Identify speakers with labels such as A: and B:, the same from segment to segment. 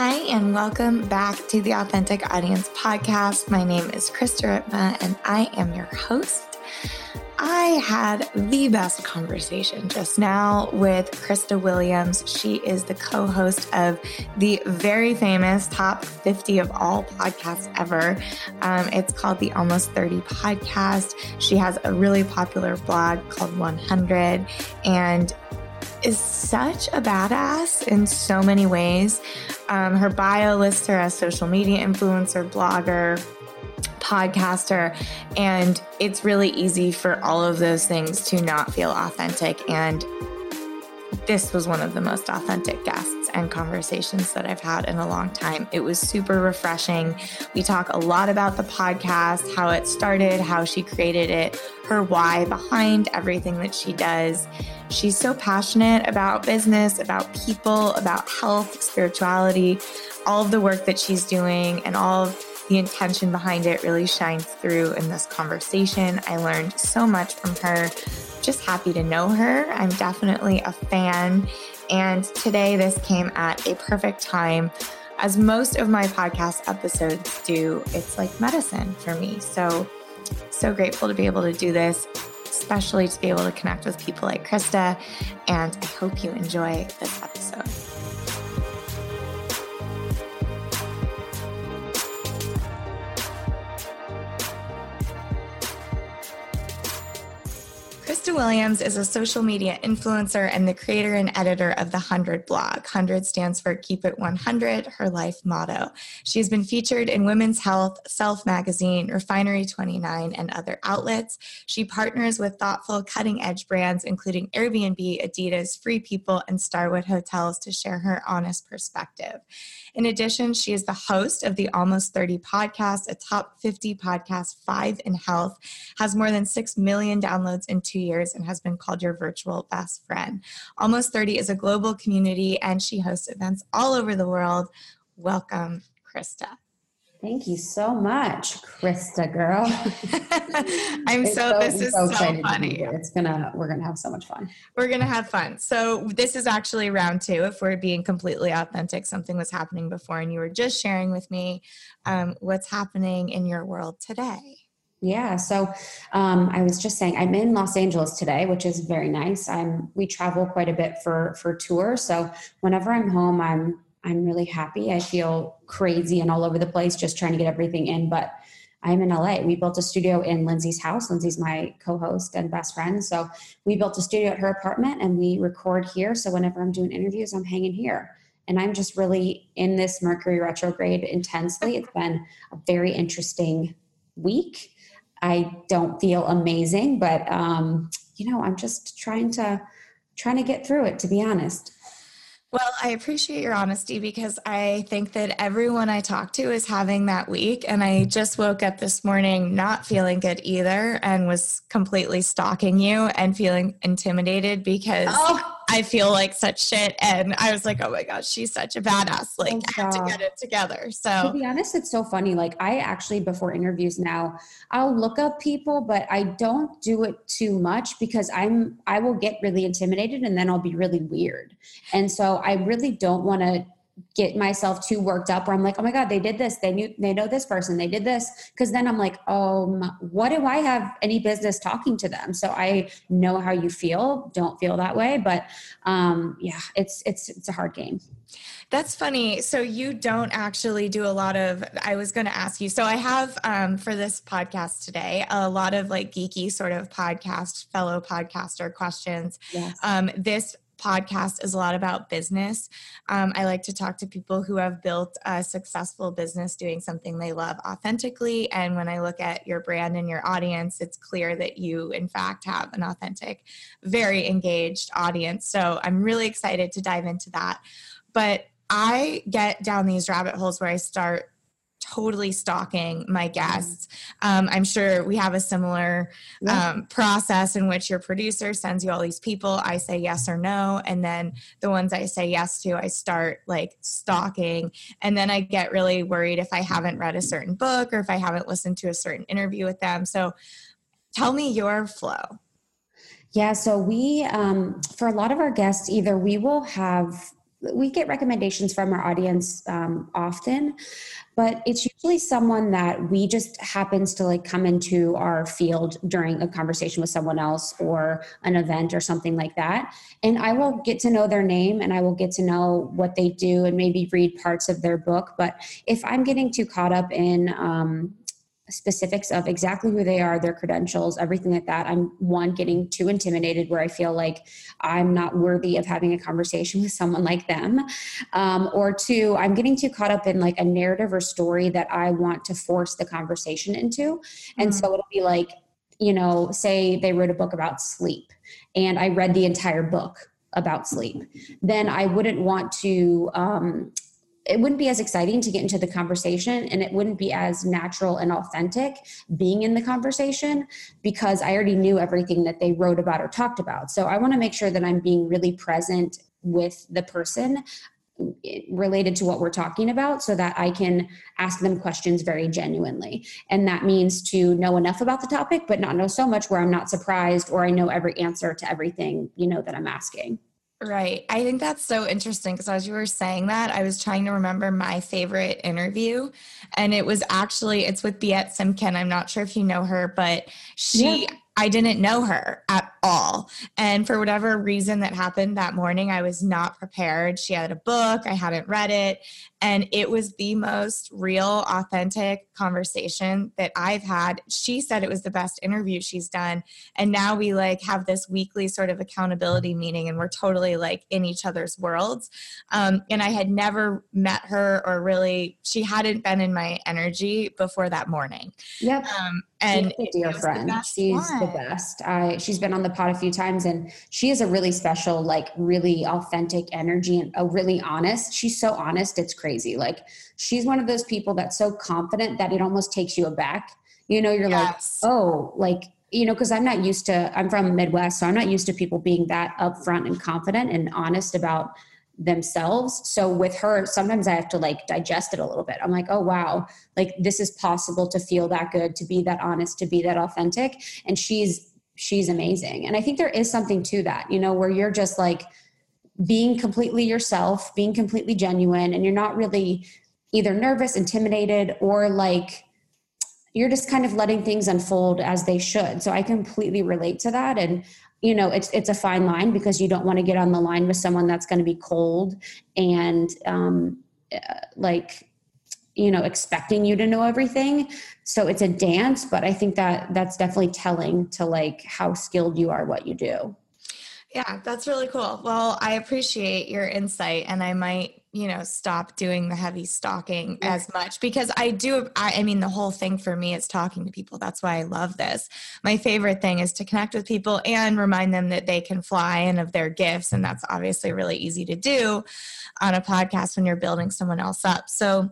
A: Hi, and welcome back to the Authentic Audience Podcast. My name is Krista Ritma, and I am your host. I had the best conversation just now with Krista Williams. She is the co host of the very famous Top 50 of All podcasts ever. Um, it's called the Almost 30 Podcast. She has a really popular blog called 100, and is such a badass in so many ways. Um, her bio lists her as social media influencer, blogger, podcaster, and it's really easy for all of those things to not feel authentic. And this was one of the most authentic guests and conversations that I've had in a long time. It was super refreshing. We talk a lot about the podcast, how it started, how she created it, her why behind everything that she does. She's so passionate about business, about people, about health, spirituality, all of the work that she's doing, and all of the intention behind it really shines through in this conversation. I learned so much from her. Just happy to know her. I'm definitely a fan. And today, this came at a perfect time. As most of my podcast episodes do, it's like medicine for me. So, so grateful to be able to do this especially to be able to connect with people like Krista. And I hope you enjoy this episode. Krista Williams is a social media influencer and the creator and editor of the 100 blog. 100 stands for Keep It 100, her life motto. She has been featured in Women's Health, Self Magazine, Refinery 29, and other outlets. She partners with thoughtful, cutting edge brands, including Airbnb, Adidas, Free People, and Starwood Hotels, to share her honest perspective. In addition, she is the host of the Almost 30 podcast, a top 50 podcast, five in health, has more than 6 million downloads in two years, and has been called your virtual best friend. Almost 30 is a global community, and she hosts events all over the world. Welcome, Krista.
B: Thank you so much, Krista girl.
A: I'm so, so, this is so, so funny.
B: It's gonna we're gonna have so much fun.
A: We're gonna have fun. So this is actually round two. If we're being completely authentic, something was happening before, and you were just sharing with me um, what's happening in your world today.
B: Yeah, so um, I was just saying I'm in Los Angeles today, which is very nice. I'm we travel quite a bit for for tours, so whenever I'm home, I'm I'm really happy. I feel crazy and all over the place just trying to get everything in, but I'm in LA. We built a studio in Lindsay's house. Lindsay's my co-host and best friend. So we built a studio at her apartment and we record here. So whenever I'm doing interviews, I'm hanging here. And I'm just really in this Mercury retrograde intensely. It's been a very interesting week. I don't feel amazing, but um, you know, I'm just trying to trying to get through it to be honest.
A: Well, I appreciate your honesty because I think that everyone I talk to is having that week. And I just woke up this morning not feeling good either and was completely stalking you and feeling intimidated because oh. I feel like such shit. And I was like, oh my gosh, she's such a badass. Like, I have to get it together. So,
B: to be honest, it's so funny. Like, I actually, before interviews now, I'll look up people, but I don't do it too much because I'm, I will get really intimidated and then I'll be really weird. And so I really don't want to get myself too worked up where I'm like, oh my God, they did this. They knew they know this person. They did this. Cause then I'm like, um, what do I have any business talking to them? So I know how you feel. Don't feel that way. But um, yeah, it's it's it's a hard game.
A: That's funny. So you don't actually do a lot of. I was going to ask you. So I have um, for this podcast today a lot of like geeky sort of podcast fellow podcaster questions. Yes. Um, this podcast is a lot about business. Um, I like to talk to people who have built a successful business doing something they love authentically. And when I look at your brand and your audience, it's clear that you, in fact, have an authentic, very engaged audience. So I'm really excited to dive into that. But I get down these rabbit holes where I start totally stalking my mm-hmm. guests. Um, I'm sure we have a similar um, process in which your producer sends you all these people. I say yes or no. And then the ones I say yes to, I start like stalking. And then I get really worried if I haven't read a certain book or if I haven't listened to a certain interview with them. So tell me your flow.
B: Yeah, so we, um, for a lot of our guests, either we will have we get recommendations from our audience um, often but it's usually someone that we just happens to like come into our field during a conversation with someone else or an event or something like that. And i will get to know their name and i will get to know what they do and maybe read parts of their book. But if i'm getting too caught up in um, specifics of exactly who they are, their credentials, everything like that. I'm one getting too intimidated where I feel like I'm not worthy of having a conversation with someone like them. Um, or two, I'm getting too caught up in like a narrative or story that I want to force the conversation into. And mm-hmm. so it'll be like, you know, say they wrote a book about sleep and I read the entire book about sleep, then I wouldn't want to um, it wouldn't be as exciting to get into the conversation and it wouldn't be as natural and authentic being in the conversation because I already knew everything that they wrote about or talked about. So I want to make sure that I'm being really present with the person eh, related to what we're talking about so that I can ask them questions very genuinely. And that means to know enough about the topic, but not know so much where I'm not surprised or I know every answer to everything, you know, that I'm asking.
A: Right. I think that's so interesting because as you were saying that, I was trying to remember my favorite interview. And it was actually, it's with Biet Simkin. I'm not sure if you know her, but she, yeah. I didn't know her at all. And for whatever reason that happened that morning, I was not prepared. She had a book, I hadn't read it. And it was the most real, authentic conversation that I've had. She said it was the best interview she's done. And now we like have this weekly sort of accountability meeting and we're totally like in each other's worlds. Um, and I had never met her or really, she hadn't been in my energy before that morning.
B: Yep. Um, and she's a dear friend. The she's one. the best. I, she's been on the pod a few times and she is a really special, like really authentic energy and a really honest. She's so honest. It's crazy crazy. Like she's one of those people that's so confident that it almost takes you aback. You know, you're yes. like, oh, like, you know, because I'm not used to, I'm from Midwest, so I'm not used to people being that upfront and confident and honest about themselves. So with her, sometimes I have to like digest it a little bit. I'm like, oh wow, like this is possible to feel that good, to be that honest, to be that authentic. And she's she's amazing. And I think there is something to that, you know, where you're just like being completely yourself, being completely genuine, and you're not really either nervous, intimidated, or like you're just kind of letting things unfold as they should. So I completely relate to that. And you know, it's it's a fine line because you don't want to get on the line with someone that's going to be cold and um, uh, like you know expecting you to know everything so it's a dance but i think that that's definitely telling to like how skilled you are what you do
A: yeah, that's really cool. Well, I appreciate your insight and I might, you know, stop doing the heavy stalking yeah. as much because I do I, I, mean the whole thing for me is talking to people. That's why I love this. My favorite thing is to connect with people and remind them that they can fly and of their gifts and that's obviously really easy to do on a podcast when you're building someone else up. So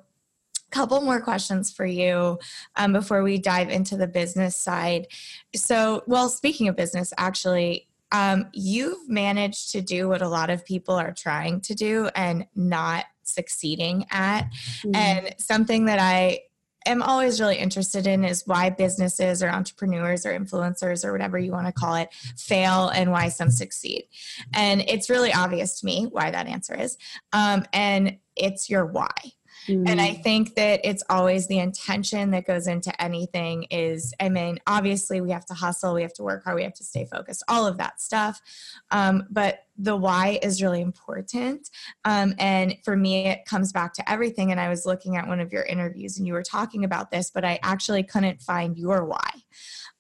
A: couple more questions for you um, before we dive into the business side. So, well, speaking of business, actually, um, you've managed to do what a lot of people are trying to do and not succeeding at. Mm-hmm. And something that I am always really interested in is why businesses or entrepreneurs or influencers or whatever you want to call it fail and why some succeed. And it's really obvious to me why that answer is. Um, and it's your why. Mm-hmm. And I mm. think that it's always the intention that goes into anything is, I mean, obviously we have to hustle, we have to work hard, we have to stay focused, all of that stuff. Um, but the why is really important. Um, and for me, it comes back to everything. And I was looking at one of your interviews and you were talking about this, but I actually couldn't find your why.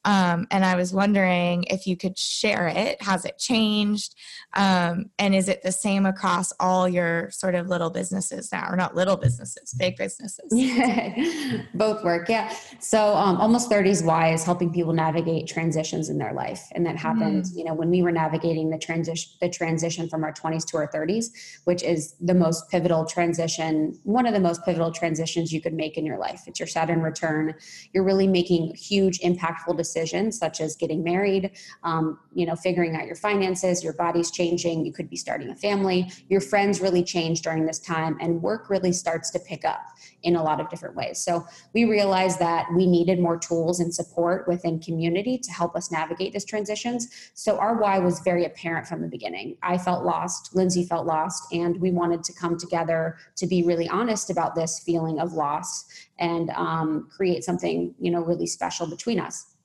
A: Um, and I was wondering if you could share it. Has it changed? Um, and is it the same across all your sort of little businesses now, or not little businesses, big businesses?
B: Both work, yeah. So um, almost 30s why is helping people navigate transitions in their life, and that happened. Mm. You know, when we were navigating the transition, the transition from our 20s to our 30s, which is the most pivotal transition, one of the most pivotal transitions you could make in your life. It's your Saturn return. You're really making huge, impactful decisions decisions, such as getting married, um, you know, figuring out your finances, your body's changing, you could be starting a family, your friends really change during this time, and work really starts to pick up in a lot of different ways. So we realized that we needed more tools and support within community to help us navigate these transitions. So our why was very apparent from the beginning. I felt lost, Lindsay felt lost, and we wanted to come together to be really honest about this feeling of loss and um, create something you know really special between us.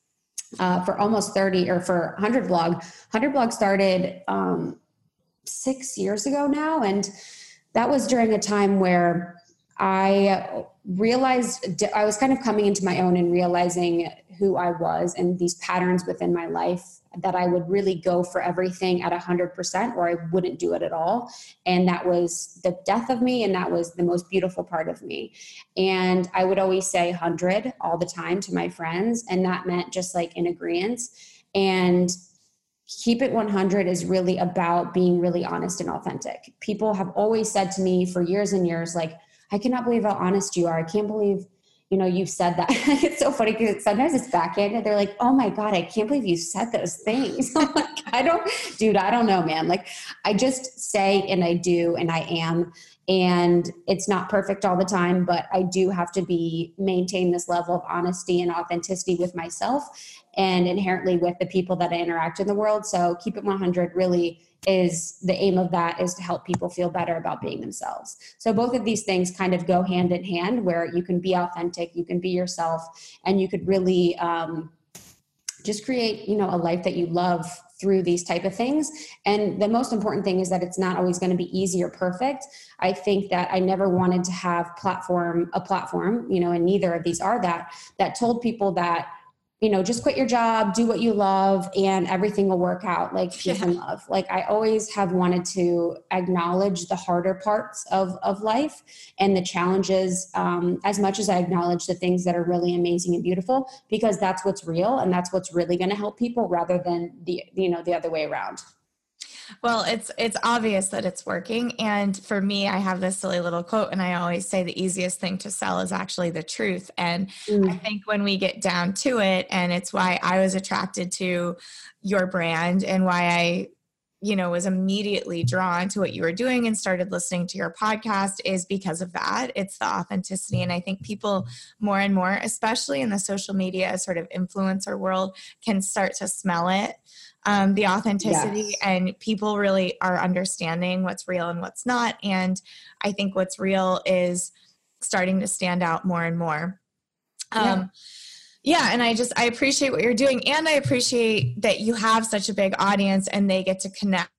B: Uh, for almost 30 or for 100 blog. 100 blog started um, six years ago now and that was during a time where I realized I was kind of coming into my own and realizing who I was and these patterns within my life that I would really go for everything at 100% or I wouldn't do it at all. And that was the death of me, and that was the most beautiful part of me. And I would always say 100 all the time to my friends, and that meant just like in agreement. And keep it 100 is really about being really honest and authentic. People have always said to me for years and years, like, I cannot believe how honest you are. I can't believe you know, you've said that. it's so funny because sometimes it's backhanded. They're like, oh my God, I can't believe you said those things. I'm like, I don't, dude, I don't know, man. Like, I just say and I do and I am. And it's not perfect all the time, but I do have to be maintain this level of honesty and authenticity with myself and inherently with the people that I interact in the world. So keep it 100 really is the aim of that is to help people feel better about being themselves. So both of these things kind of go hand in hand where you can be authentic, you can be yourself, and you could really um, just create, you know, a life that you love through these type of things and the most important thing is that it's not always going to be easy or perfect i think that i never wanted to have platform a platform you know and neither of these are that that told people that you know, just quit your job, do what you love, and everything will work out like peace yeah. and love. Like I always have wanted to acknowledge the harder parts of of life and the challenges um, as much as I acknowledge the things that are really amazing and beautiful, because that's what's real and that's what's really going to help people rather than the you know the other way around.
A: Well, it's it's obvious that it's working. And for me I have this silly little quote and I always say the easiest thing to sell is actually the truth. And mm. I think when we get down to it and it's why I was attracted to your brand and why I you know was immediately drawn to what you were doing and started listening to your podcast is because of that. It's the authenticity. And i think people more and more especially in the social media sort of influencer world can start to smell it um, the authenticity yes. and people really are understanding what's real and what's not. And i think what's real is starting to stand out more and more. Um, yeah. yeah and i just i appreciate what you're doing. And i appreciate that you have such a big audience and they get to connect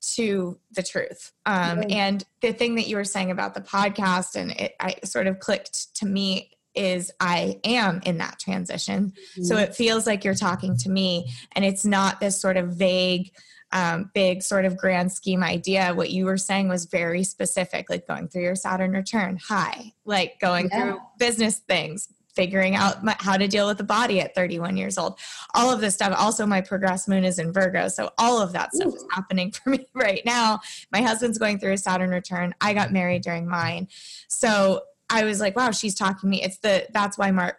A: to the truth. Um, and the thing that you were saying about the podcast and it I sort of clicked to me is I am in that transition. Mm-hmm. So it feels like you're talking to me and it's not this sort of vague, um, big sort of grand scheme idea. What you were saying was very specific, like going through your Saturn return. Hi, like going yeah. through business things, figuring out my, how to deal with the body at 31 years old. All of this stuff. Also, my progress moon is in Virgo. So all of that stuff Ooh. is happening for me right now. My husband's going through a Saturn return. I got married during mine. So I was like, wow, she's talking to me. It's the that's why Mark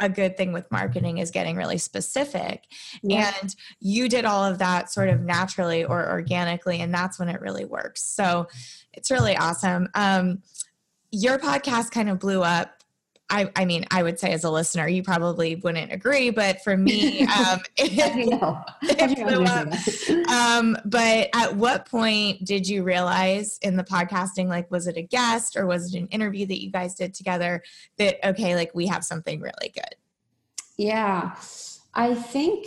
A: a good thing with marketing is getting really specific. Yeah. And you did all of that sort of naturally or organically, and that's when it really works. So it's really awesome. Um, your podcast kind of blew up I, I mean, I would say as a listener, you probably wouldn't agree, but for me, um, it, it blew up. Um, but at what point did you realize in the podcasting, like, was it a guest or was it an interview that you guys did together that, okay, like we have something really good?
B: Yeah, I think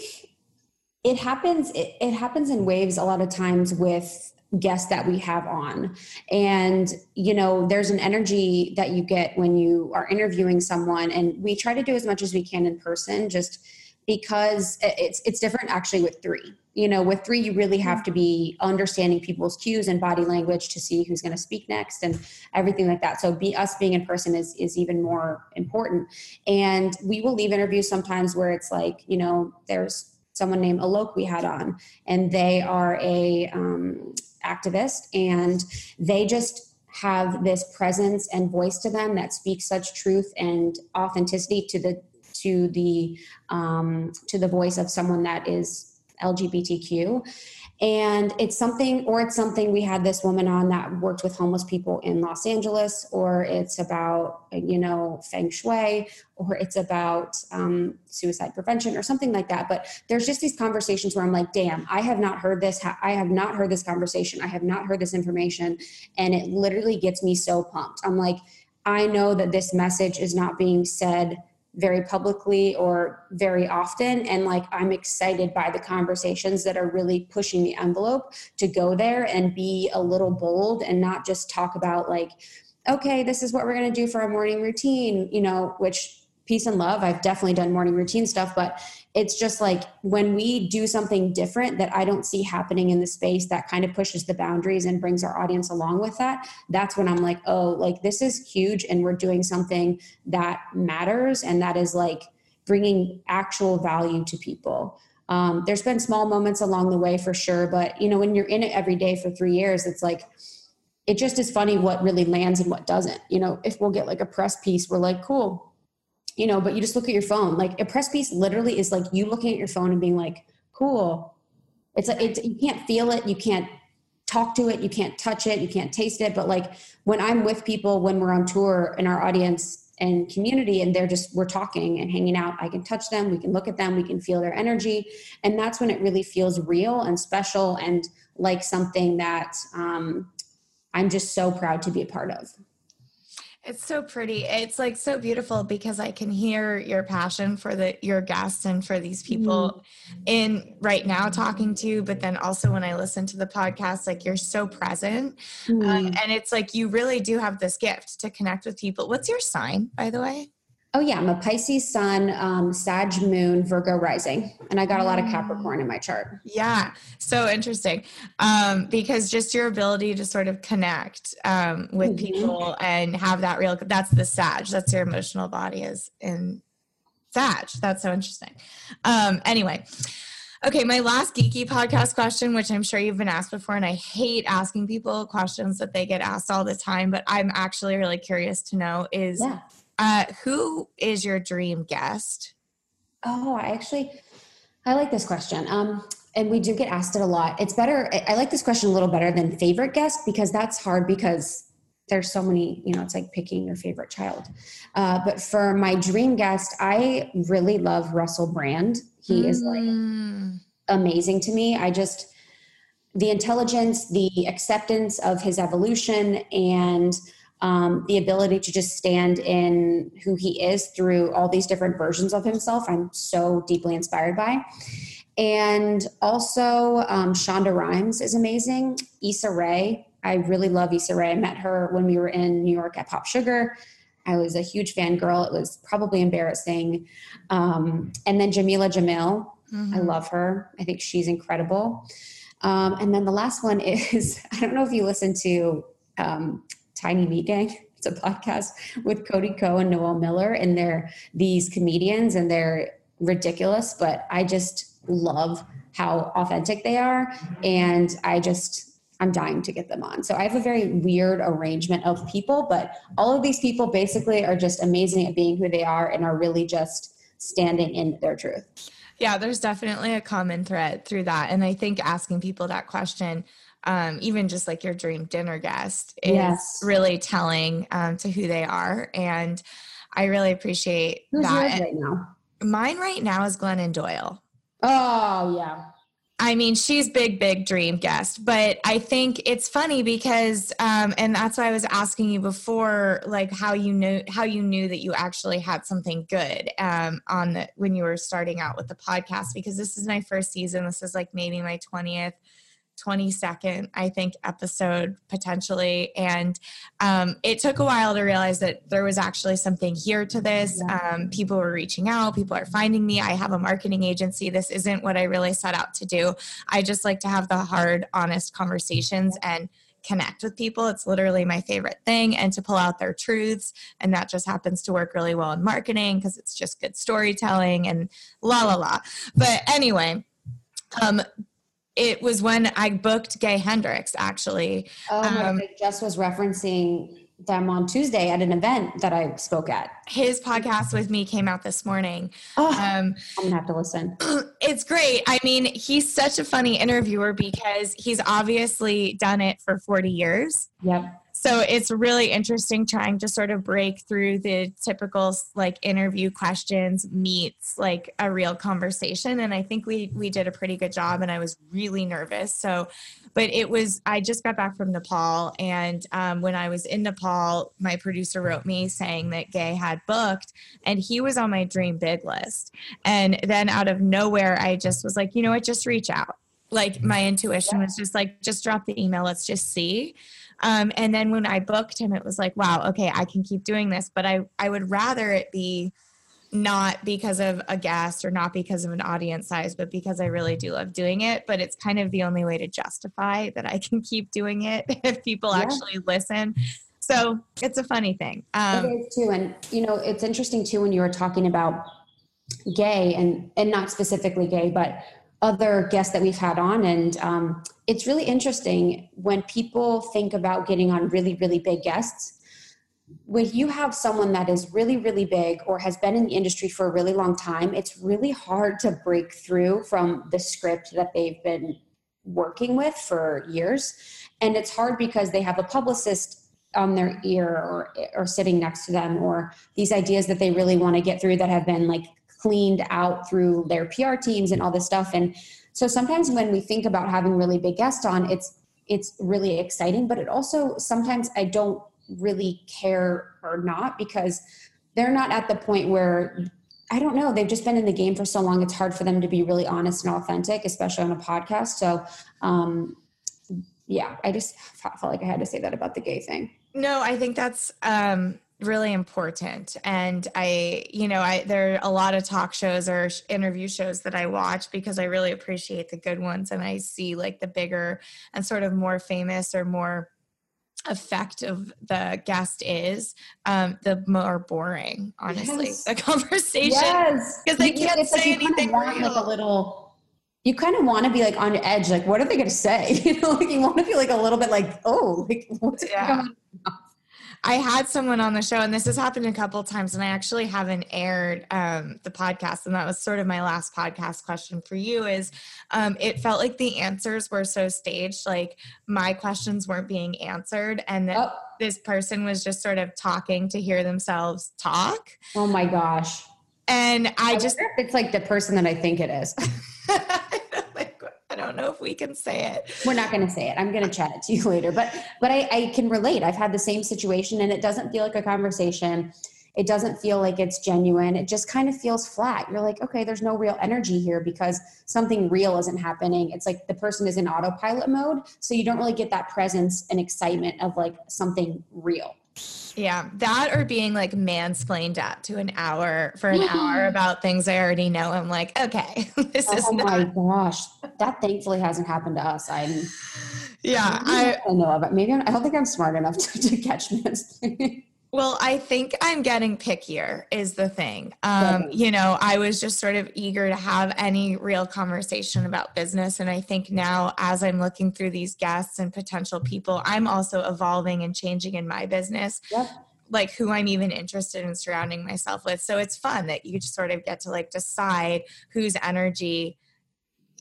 B: it happens. It, it happens in waves a lot of times with guests that we have on. And you know there's an energy that you get when you are interviewing someone and we try to do as much as we can in person just because it's it's different actually with three. You know with three you really have to be understanding people's cues and body language to see who's going to speak next and everything like that. So be us being in person is is even more important. And we will leave interviews sometimes where it's like you know there's someone named Alok we had on, and they are a um, activist, and they just have this presence and voice to them that speaks such truth and authenticity to the to the um, to the voice of someone that is lgbtq and it's something or it's something we had this woman on that worked with homeless people in los angeles or it's about you know feng shui or it's about um, suicide prevention or something like that. But there's just these conversations where i'm like damn i have not heard this i have not heard this conversation. I have not heard this information. And it literally gets me so pumped. I'm like i know that this message is not being said very publicly or very often. And like i'm excited by the conversations that are really pushing the envelope to go there and be a little bold and not just talk about like okay this is what we're going to do for our morning routine you know which peace and love i've definitely done morning routine stuff but it's just like when we do something different that I don't see happening in the space that kind of pushes the boundaries and brings our audience along with that, that's when I'm like, oh, like this is huge and we're doing something that matters and that is like bringing actual value to people. Um, there's been small moments along the way for sure, but you know, when you're in it every day for three years, it's like, it just is funny what really lands and what doesn't. You know, if we'll get like a press piece, we're like, cool, you know, but you just look at your phone. Like a press piece literally is like you looking at your phone and being like, cool. It's like, it's, you can't feel it. You can't talk to it. You can't touch it. You can't taste it. But like when I'm with people, when we're on tour in our audience and community and they're just, we're talking and hanging out, I can touch them. We can look at them. We can feel their energy. And that's when it really feels real and special and like something that um, I'm just so proud to be a part of.
A: It's so pretty. It's like so beautiful because I can hear your passion for the your guests and for these people mm. in right now talking to, you, but then also when I listen to the podcast, like you're so present, mm. uh, and it's like you really do have this gift to connect with people. What's your sign, by the way?
B: Oh yeah, I'm a Pisces Sun, um, Sag Moon, Virgo rising, and I got a lot of Capricorn in my chart.
A: Yeah, so interesting um, because just your ability to sort of connect um, with mm-hmm. people and have that real—that's the Sag. That's your emotional body is in Sag. That's so interesting. Um, anyway. Okay, my last geeky podcast question, which I'm sure you've been asked before, and I hate asking people questions that they get asked all the time, but I'm actually really curious to know is yeah uh, who is your dream guest?
B: Oh, I actually, I like this question. Um, and we do get asked it a lot. It's better. I like this question a little better than favorite guest because that's hard because there's so many, you know, it's like picking your favorite child. Uh, but for my dream guest, I really love Russell Brand. He mm. is like mm. amazing to me. I just, the intelligence, the acceptance of his evolution, and um, the ability to just stand in who he is through all these different versions of himself, I'm so deeply inspired by. And also, um, Shonda Rhimes is amazing. Issa Rae, I really love Issa Rae. I met her when we were in New York at Pop Sugar. I was a huge fangirl. It was probably embarrassing. Um, and then Jameela Jamil, mm-hmm. I love her. I think she's incredible. Um, and then the last one is I don't know if you listen to um, Tiny Meat Gang. It's a podcast with Cody Ko and Noel Miller, and they're these comedians, and they're ridiculous. But I just love how authentic they are, and I just I'm dying to get them on. So I have a very weird arrangement of people, but all of these people basically are just amazing at being who they are and are really just standing in their truth.
A: Yeah, there's definitely a common thread through that. And I think asking people that question um, even just like your dream dinner guest is yes. really telling um, to who they are. And I really appreciate
B: Who's
A: that.
B: right now?
A: Mine right now is Glennon Doyle.
B: Oh, yeah.
A: I mean, she's big, big dream guest, but I think it's funny because, um, and that's why I was asking you before, like how you knew how you knew that you actually had something good um, on the when you were starting out with the podcast. Because this is my first season. This is like maybe my twentieth 22nd, I think, episode potentially. And um, it took a while to realize that there was actually something here to this. Um, people were reaching out, people are finding me. I have a marketing agency. This isn't what I really set out to do. I just like to have the hard, honest conversations and connect with people. It's literally my favorite thing, and to pull out their truths. And that just happens to work really well in marketing because it's just good storytelling and la la la. But anyway, um, it was when I booked Gay Hendricks actually.
B: Oh my um, God, just was referencing them on Tuesday at an event that I spoke at.
A: His podcast with me came out this morning.
B: Oh, um, I'm gonna have to listen.
A: It's great. I mean, he's such a funny interviewer because he's obviously done it for 40 years.
B: Yep
A: so it's really interesting trying to sort of break through the typical like interview questions meets like a real conversation. And i think we we did a pretty good job and i was really nervous. So but it was i just got back from nepal and um, when i was in nepal my producer wrote me saying that gay had booked and he was on my dream big list. And then out of nowhere i just was like you know what? Just reach out. Like my intuition was just like just drop the email. Let's just see um, and then when I booked him, it was like, wow, okay, I can keep doing this. But I, I would rather it be not because of a guest or not because of an audience size, but because I really do love doing it. But it's kind of the only way to justify that I can keep doing it if people yeah. actually listen. So it's a funny thing.
B: Um, it is too. And, you know, it's interesting too when you were talking about gay and, and not specifically gay, but other guests that we've had on. And um, it's really interesting when people think about getting on really, really big guests. When you have someone that is really, really big or has been in the industry for a really long time, it's really hard to break through from the script that they've been working with for years. And it's hard because they have a publicist on their ear or, or sitting next to them or these ideas that they really want to get through that have been like cleaned out through their PR teams and all this stuff. And so sometimes when we think about having really big guests on, it's it's really exciting, but it also sometimes I don't really care or not because they're not at the point where I don't know, they've just been in the game for so long it's hard for them to be really honest and authentic, especially on a podcast. So um yeah, I just felt like I had to say that about the gay thing.
A: No, I think that's um really important. And i you know i there are a lot of talk shows or interview shows that i watch because i really appreciate the good ones and i see like the bigger and sort of more famous or more effective the guest is um the more boring honestly yes. the conversation.
B: Yes.
A: Because they can't say like anything
B: want, like a little you kind of want to be like on edge like what are they going to say? You know like you want to be like a little bit like oh like what's yeah. going on
A: I had someone on the show, and this has happened a couple times, and I actually haven't aired um, the podcast, and that was sort of my last podcast question for you. Is um, it felt like the answers were so staged, like my questions weren't being answered, and that oh. this person was just sort of talking to hear themselves talk.
B: Oh my gosh!
A: And I, I just
B: it's like the person that I think it is.
A: I don't know if we can say it.
B: We're not going to say it. I'm going to chat it to you later. But but I, I can relate. I've had the same situation, and it doesn't feel like a conversation. It doesn't feel like it's genuine. It just kind of feels flat. You're like, okay, there's no real energy here because something real isn't happening. It's like the person is in autopilot mode, so you don't really get that presence and excitement of like something real.
A: Yeah, that or being like mansplained at to an hour for an mm-hmm. hour about things I already know. I'm like, okay, this oh is. Oh my
B: gosh, that thankfully hasn't happened to us. I'm.
A: Yeah, I,
B: I know of it. Maybe I'm, I do not think I'm smart enough to, to catch mansplaining.
A: Well, I think I'm getting pickier is the thing. Um, you know, I was just sort of eager to have any real conversation about business. And I think now, as I'm looking through these guests and potential people, I'm also evolving and changing in my business.
B: Yep.
A: Like who I'm even interested in surrounding myself with. So it's fun that you just sort of get to like decide whose energy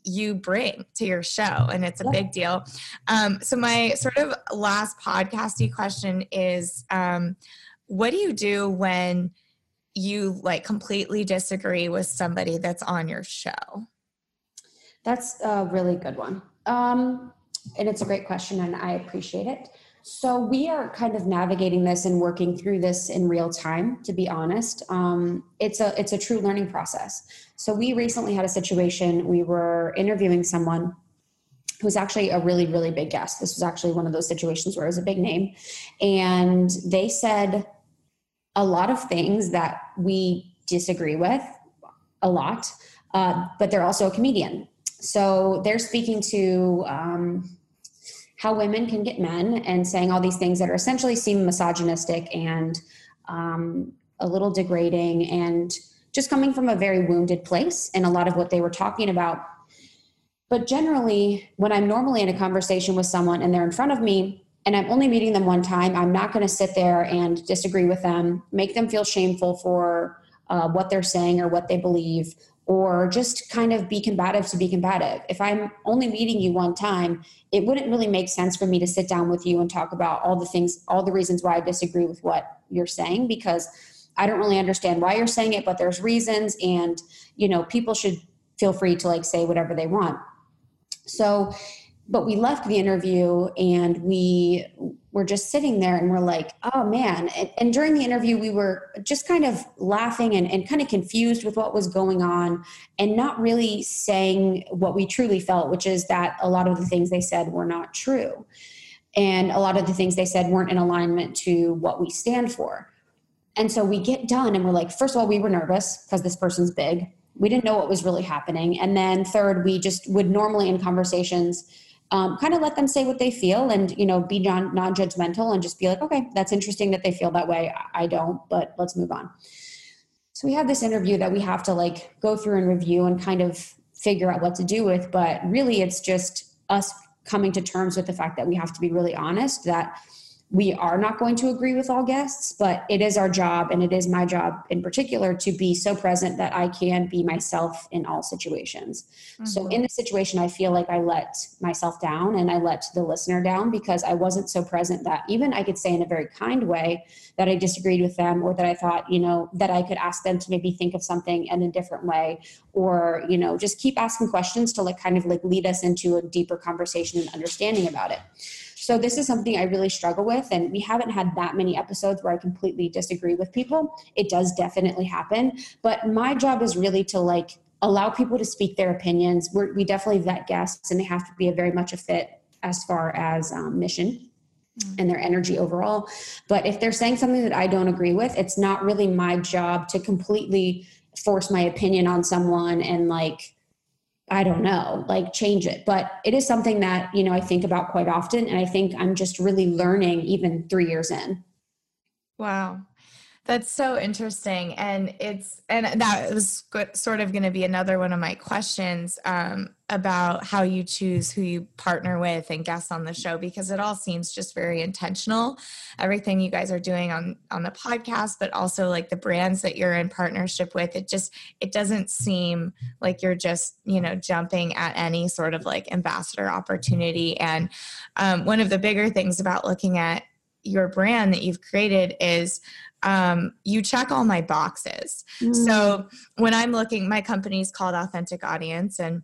A: you bring to your show and it's a big deal. Um, so my sort of last podcasty question is um, what do you do when you like completely disagree with somebody that's on your show?
B: That's a really good one. Um, and it's a great question and i appreciate it so we are kind of navigating this and working through this in real time. To be honest, um, it's a it's a true learning process. So we recently had a situation. We were interviewing someone who's actually a really really big guest. This was actually one of those situations where it was a big name, and they said a lot of things that we disagree with a lot. Uh, but they're also a comedian, so they're speaking to. Um, how women can get men and saying all these things that are essentially seem misogynistic and um, a little degrading and just coming from a very wounded place and a lot of what they were talking about. But generally when i'm normally in a conversation with someone and they're in front of me and I'm only meeting them one time, I'm not going to sit there and disagree with them, make them feel shameful for uh, what they're saying or what they believe, or just kind of be combative to be combative. If I'm only meeting you one time, it wouldn't really make sense for me to sit down with you and talk about all the things, all the reasons why I disagree with what you're saying because I don't really understand why you're saying it, but there's reasons and you know, people should feel free to like say whatever they want. So but we left the interview and we were just sitting there and we're like oh man. And, and, during the interview we were just kind of laughing and, and kind of confused with what was going on and not really saying what we truly felt which is that a lot of the things they said were not true. And a lot of the things they said weren't in alignment to what we stand for. And so we get done and we're like first of all we were nervous because this person's big. We didn't know what was really happening. And then third we just would normally in conversations um, kind of let them say what they feel and you know be non non-judgmental and just be like okay that's interesting that they feel that way. I don't but let's move on. So we have this interview that we have to like go through and review and kind of figure out what to do with but really it's just us coming to terms with the fact that we have to be really honest that we are not going to agree with all guests, but it is our job, and it is my job in particular to be so present that I can be myself in all situations. Mm-hmm. So, in this situation, I feel like I let myself down and I let the listener down because I wasn't so present that even I could say in a very kind way that I disagreed with them or that I thought, you know, that I could ask them to maybe think of something in a different way or, you know, just keep asking questions to like kind of like lead us into a deeper conversation and understanding about it. So this is something I really struggle with, and we haven't had that many episodes where I completely disagree with people. It does definitely happen, but my job is really to like allow people to speak their opinions. We're, we definitely vet guests, and they have to be a very much a fit as far as um, mission mm. and their energy overall. But if they're saying something that I don't agree with, it's not really my job to completely force my opinion on someone and like I don't know, like change it. But it is something that, you know, I think about quite often. And I think I'm just really learning even three years in.
A: Wow. That's so interesting. And it's, and that was sort of going to be another one of my questions um, about how you choose who you partner with and guests on the show, because it all seems just very intentional. Everything you guys are doing on, on the podcast, but also like the brands that you're in partnership with, it just, it doesn't seem like you're just, you know, jumping at any sort of like ambassador opportunity. And um, one of the bigger things about looking at your brand that you've created is um, you check all my boxes. Mm. So when I'm looking, my company's called Authentic Audience, and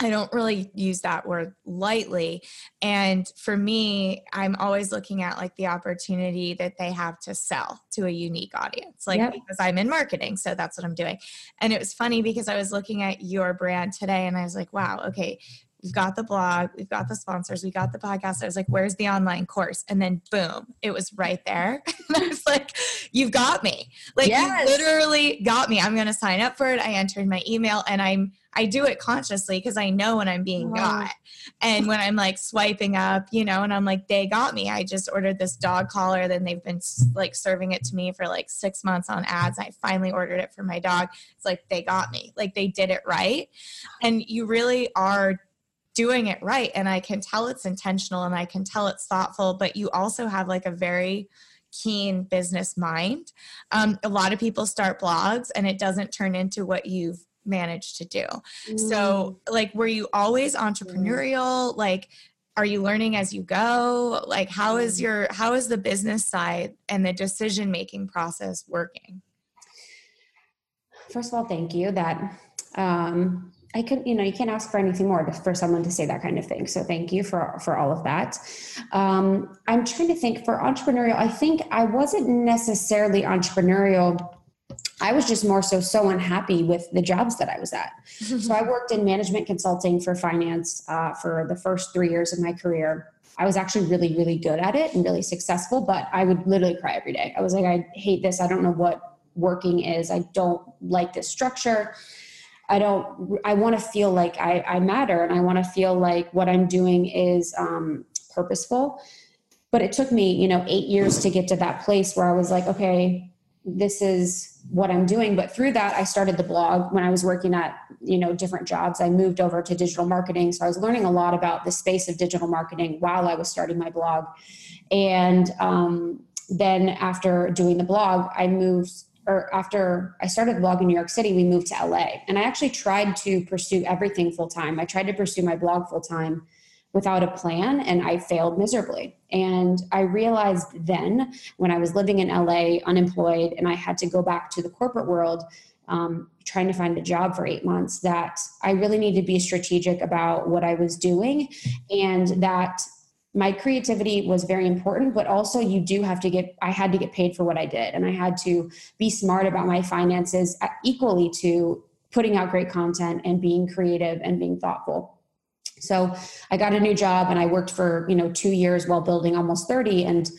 A: I don't really use that word lightly. And for me, I'm always looking at like the opportunity that they have to sell to a unique audience, like yep. because I'm in marketing. So that's what I'm doing. And it was funny because I was looking at your brand today and I was like, wow, okay, we've got the blog, we've got the sponsors, we got the podcast. I was like, where's the online course? And then boom, it was right there. and I was like, you've got me. Like yes. you literally got me. I'm gonna sign up for it. I entered my email and I'm I do it consciously because I know when I'm being wow. got. And when I'm like swiping up, you know, and I'm like, they got me. I just ordered this dog collar, then they've been like serving it to me for like six months on ads. I finally ordered it for my dog. It's like they got me. Like they did it right. And you really are doing it right and i can tell it's intentional and i can tell it's thoughtful but you also have like a very keen business mind um, a lot of people start blogs and it doesn't turn into what you've managed to do mm. so like were you always entrepreneurial like are you learning as you go like how is mm. your how is the business side and the decision making process working
B: first of all thank you that um I could, you know, you can't ask for anything more for someone to say that kind of thing. So thank you for for all of that. Um, I'm trying to think for entrepreneurial. I think I wasn't necessarily entrepreneurial. I was just more so so unhappy with the jobs that I was at. so I worked in management consulting for finance uh, for the first three years of my career. I was actually really, really good at it and really successful, but I would literally cry every day. I was like, I hate this. I don't know what working is. I don't like this structure. I don't, I want to feel like I, I matter and I want to feel like what I'm doing is um, purposeful. But it took me, you know, eight years to get to that place where I was like, okay, this is what I'm doing. But through that, I started the blog when I was working at, you know, different jobs. I moved over to digital marketing. So I was learning a lot about the space of digital marketing while I was starting my blog. And um, then after doing the blog, I moved or after I started the blog in New York City, we moved to LA. And I actually tried to pursue everything full time. I tried to pursue my blog full time without a plan and I failed miserably. And I realized then when I was living in LA unemployed and I had to go back to the corporate world um, trying to find a job for eight months that I really need to be strategic about what I was doing and that my creativity was very important but also you do have to get i had to get paid for what i did and i had to be smart about my finances uh, equally to putting out great content and being creative and being thoughtful so I got a new job and I worked for, you know, two years while building almost 30 and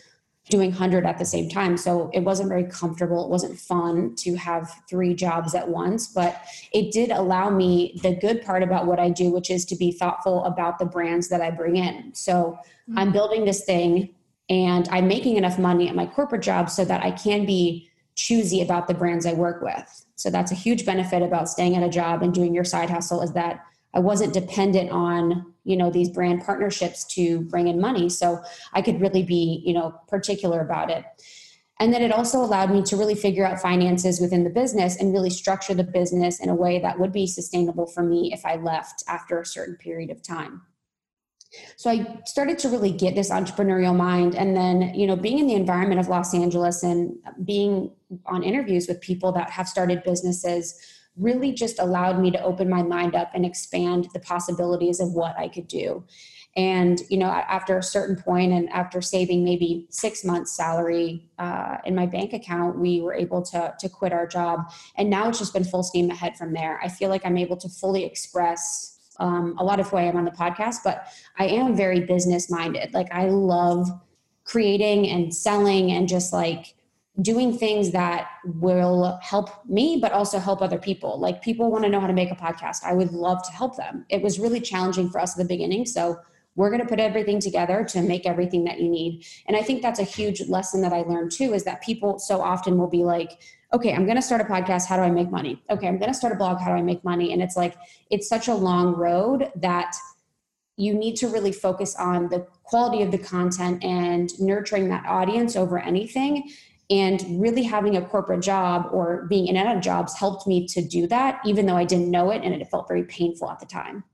B: doing 100 at the same time. So it wasn't very comfortable. It wasn't fun to have three jobs at once, but it did allow me the good part about what I do, which is to be thoughtful about the brands that I bring in. So mm-hmm. I'm building this thing and I'm making enough money at my corporate job so that I can be choosy about the brands I work with. So that's a huge benefit about staying at a job and doing your side hustle is that I wasn't dependent on, you know, these brand partnerships to bring in money. So I could really be, you know, particular about it. And then it also allowed me to really figure out finances within the business and really structure the business in a way that would be sustainable for me if I left after a certain period of time. So I started to really get this entrepreneurial mind. And then, you know, being in the environment of Los Angeles and being on interviews with people that have started businesses really just allowed me to open my mind up and expand the possibilities of what I could do. And you know, after a certain point, and after saving maybe six months' salary uh, in my bank account, we were able to to quit our job. And now it's just been full steam ahead from there. I feel like I'm able to fully express um, a lot of who I am on the podcast, but I am very business minded. Like I love creating and selling and just like doing things that will help me but also help other people. Like people want to know how to make a podcast. I would love to help them. It was really challenging for us at the beginning so we're going to put everything together to make everything that you need. And i think that's a huge lesson that i learned too is that people so often will be like okay i'm going to start a podcast how do i make money? Okay i'm going to start a blog how do i make money? And it's like it's such a long road that you need to really focus on the quality of the content and nurturing that audience over anything and really having a corporate job or being in and out of jobs helped me to do that, even though I didn't know it and it felt very painful at the time.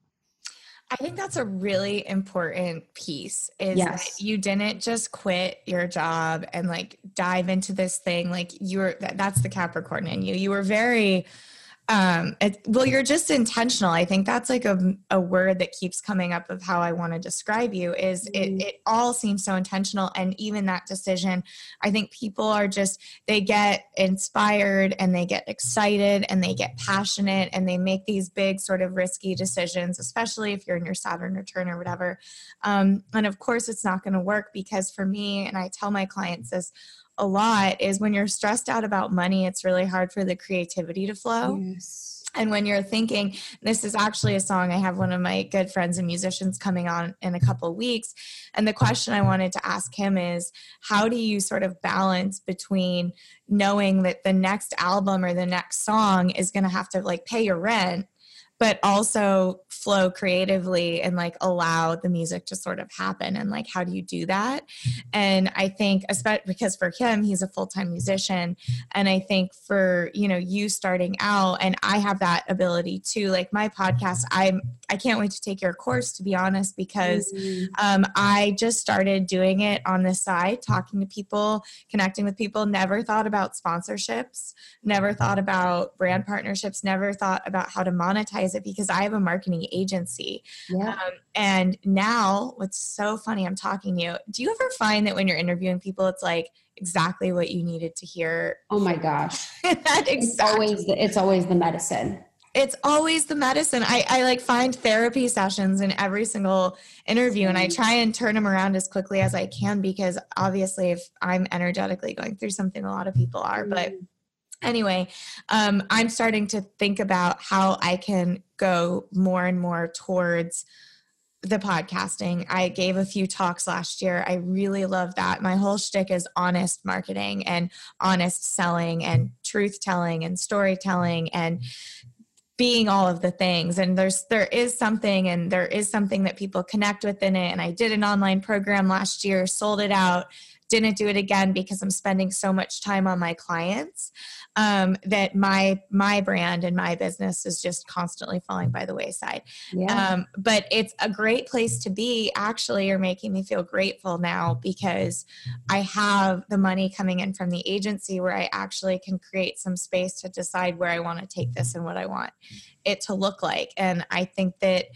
A: I think that's a really important piece is yes. you didn't just quit your job and like dive into this thing like you were that's the Capricorn in you. You were very um it, well you're just intentional. I think that's like a, a word that keeps coming up of how i want to describe you is it, it all seems so intentional and even that decision i think people are just they get inspired and they get excited and they get passionate and they make these big sort of risky decisions especially if you're in your saturn return or whatever. Um, and of course it's not going to work because for me and i tell my clients this a lot is when you're stressed out about money, it's really hard for the creativity to flow. Yes. And when you're thinking, this is actually a song, I have one of my good friends and musicians coming on in a couple weeks. And the question I wanted to ask him is how do you sort of balance between knowing that the next album or the next song is going to have to like pay your rent but also flow creatively and like allow the music to sort of happen and like how do you do that and i think especially because for him he's a full-time musician and i think for you know you starting out and i have that ability too like my podcast i'm i can't wait to take your course to be honest because mm-hmm. um, i just started doing it on the side talking to people connecting with people never thought about sponsorships never thought about brand partnerships never thought about how to monetize it because I have a marketing agency. Yeah. Um, and now, what's so funny, I'm talking to you. Do you ever find that when you're interviewing people, it's like exactly what you needed to hear?
B: Oh my gosh. that exactly. It's always the, it's always the medicine
A: it's always the medicine. I, I like find therapy sessions in every single interview and I mm-hmm. try and turn them around as quickly as I can because obviously if I'm energetically going through something a lot of people are, but mm-hmm anyway, um, I'm starting to think about how I can go more and more towards the podcasting. I gave a few talks last year. I really love that. My whole shtick is honest marketing and honest selling and truth telling and storytelling and being all of the things and there's there is something and there is something that people connect with in it and i did an online program last year sold it out didn't do it again because i'm spending so much time on my clients um, that my my brand and my business is just constantly falling by the wayside. Yeah. um, but it's a great place to be. Actually you're making me feel grateful now because i have the money coming in from the agency where i actually can create some space to decide where i want to take this and what i want it to look like. And i think that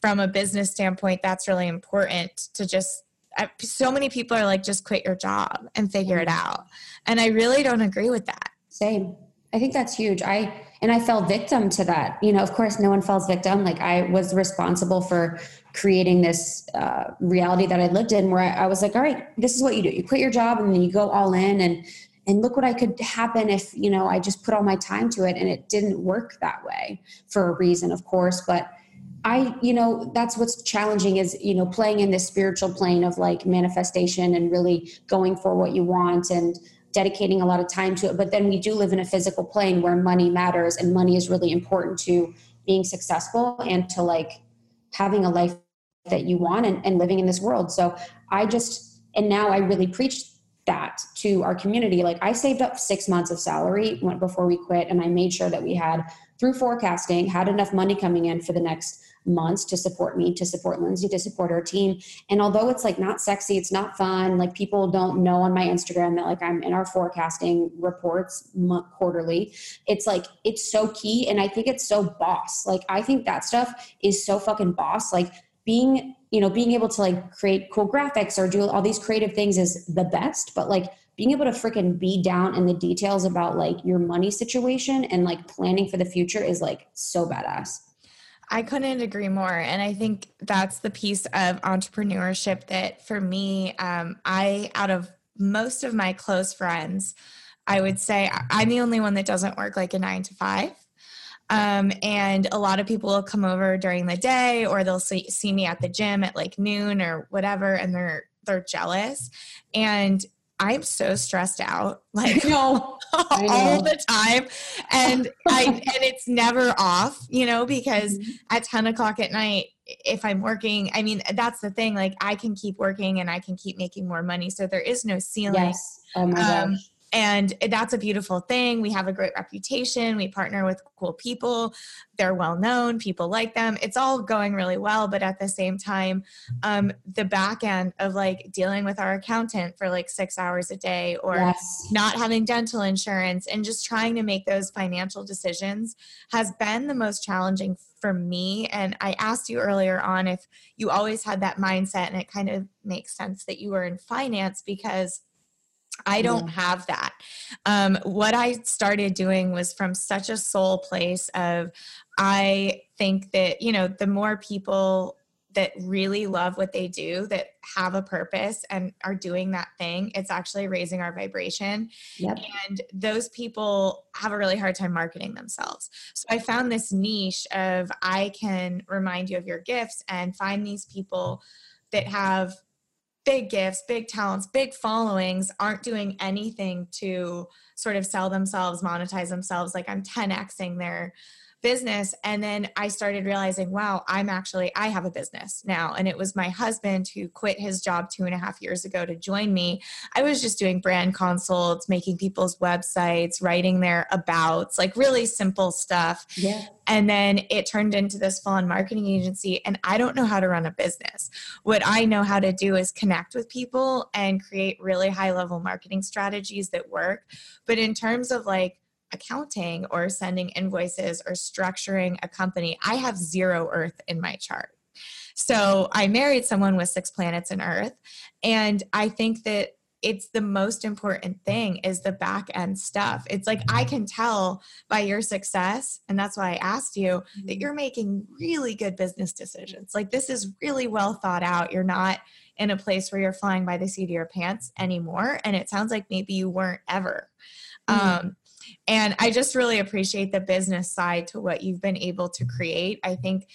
A: from a business standpoint that's really important to just so many people are like just quit your job and figure it out and i really don't agree with that
B: same. I think that's huge. I and I fell victim to that. You know, of course, no one falls victim. Like I was responsible for creating this uh, reality that I lived in, where I, I was like, all right, this is what you do. You quit your job and then you go all in, and and look what I could happen if you know I just put all my time to it, and it didn't work that way for a reason, of course, but. I, you know, that's what's challenging is, you know, playing in this spiritual plane of like manifestation and really going for what you want and dedicating a lot of time to it. But then we do live in a physical plane where money matters and money is really important to being successful and to like having a life that you want and, and living in this world. So I just, and now I really preach that to our community. Like I saved up six months of salary before we quit and I made sure that we had through forecasting had enough money coming in for the next months to support me, to support Lindsey, to support our team. And although it's like not sexy, it's not fun, like people don't know on my Instagram that like I'm in our forecasting reports quarterly. It's like, it's so key. And I think it's so boss. Like, I think that stuff is so fucking boss. Like, being, you know, being able to like create cool graphics or do all these creative things is the best, but like, being able to freaking be down in the details about like your money situation and like planning for the future is like so badass.
A: I couldn't agree more. And I think that's the piece of entrepreneurship that for me, um, I, out of most of my close friends, I would say I'm the only one that doesn't work like a nine to five. Um, and a lot of people will come over during the day or they'll see, see me at the gym at like noon or whatever and they're they're jealous and I'm so stressed out, like know, all the time, and I and it's never off, you know, because mm-hmm. at ten o'clock at night, if I'm working, I mean, that's the thing. Like, I can keep working and I can keep making more money, so there is no ceiling. Yes. Oh my um, gosh and that's a beautiful thing. We have a great reputation. We partner with cool people. They're well known. People like them. It's all going really well. But at the same time, um, the back end of like dealing with our accountant for like six hours a day or yes. not having dental insurance and just trying to make those financial decisions has been the most challenging for me. And I asked you earlier on if you always had that mindset, and it kind of makes sense that you were in finance because I don't have that. Um, what I started doing was from such a soul place of, I think that, you know, the more people that really love what they do, that have a purpose and are doing that thing, it's actually raising our vibration. Yep. And those people have a really hard time marketing themselves. So I found this niche of I can remind you of your gifts and find these people that have big gifts, big talents, big followings aren't doing anything to sort of sell themselves, monetize themselves. Like I'm 10xing their business. And then i started realizing wow i'm actually i have a business now. And it was my husband who quit his job two and a half years ago to join me. I was just doing brand consults making people's websites writing their abouts like really simple stuff. Yeah. And then it turned into this full on marketing agency and i don't know how to run a business. What i know how to do is connect with people and create really high level marketing strategies that work. But in terms of like accounting or sending invoices or structuring a company, I have zero earth in my chart. So I married someone with six planets in earth. And I think that it's the most important thing is the back end stuff. It's like I can tell by your success, and that's why I asked you that mm-hmm. you're making really good business decisions. Like this is really well thought out. You're not in a place where you're flying by the seat of your pants anymore. And it sounds like maybe you weren't ever. Mm-hmm. Um, and I just really appreciate the business side to what you've been able to create. I think,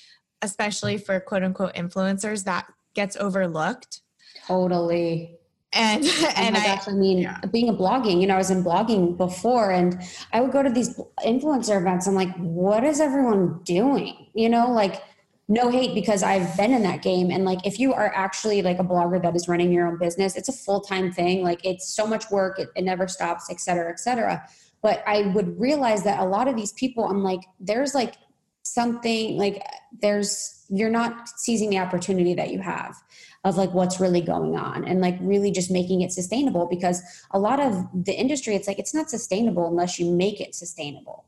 A: especially for quote unquote influencers, that gets overlooked.
B: Totally.
A: and
B: oh
A: and
B: I, gosh, I mean yeah. being a blogging you know i was in blogging before and i would go to these influencer events i'm like what is everyone doing you know like no hate because I've been in that game. And like, if you are actually like a blogger that is running your own business, it's a full time thing. Like, it's so much work, it, it never stops, et cetera, et cetera. But I would realize that a lot of these people, I'm like, there's like something like, there's, you're not seizing the opportunity that you have of like what's really going on and like really just making it sustainable because a lot of the industry, it's like, it's not sustainable unless you make it sustainable.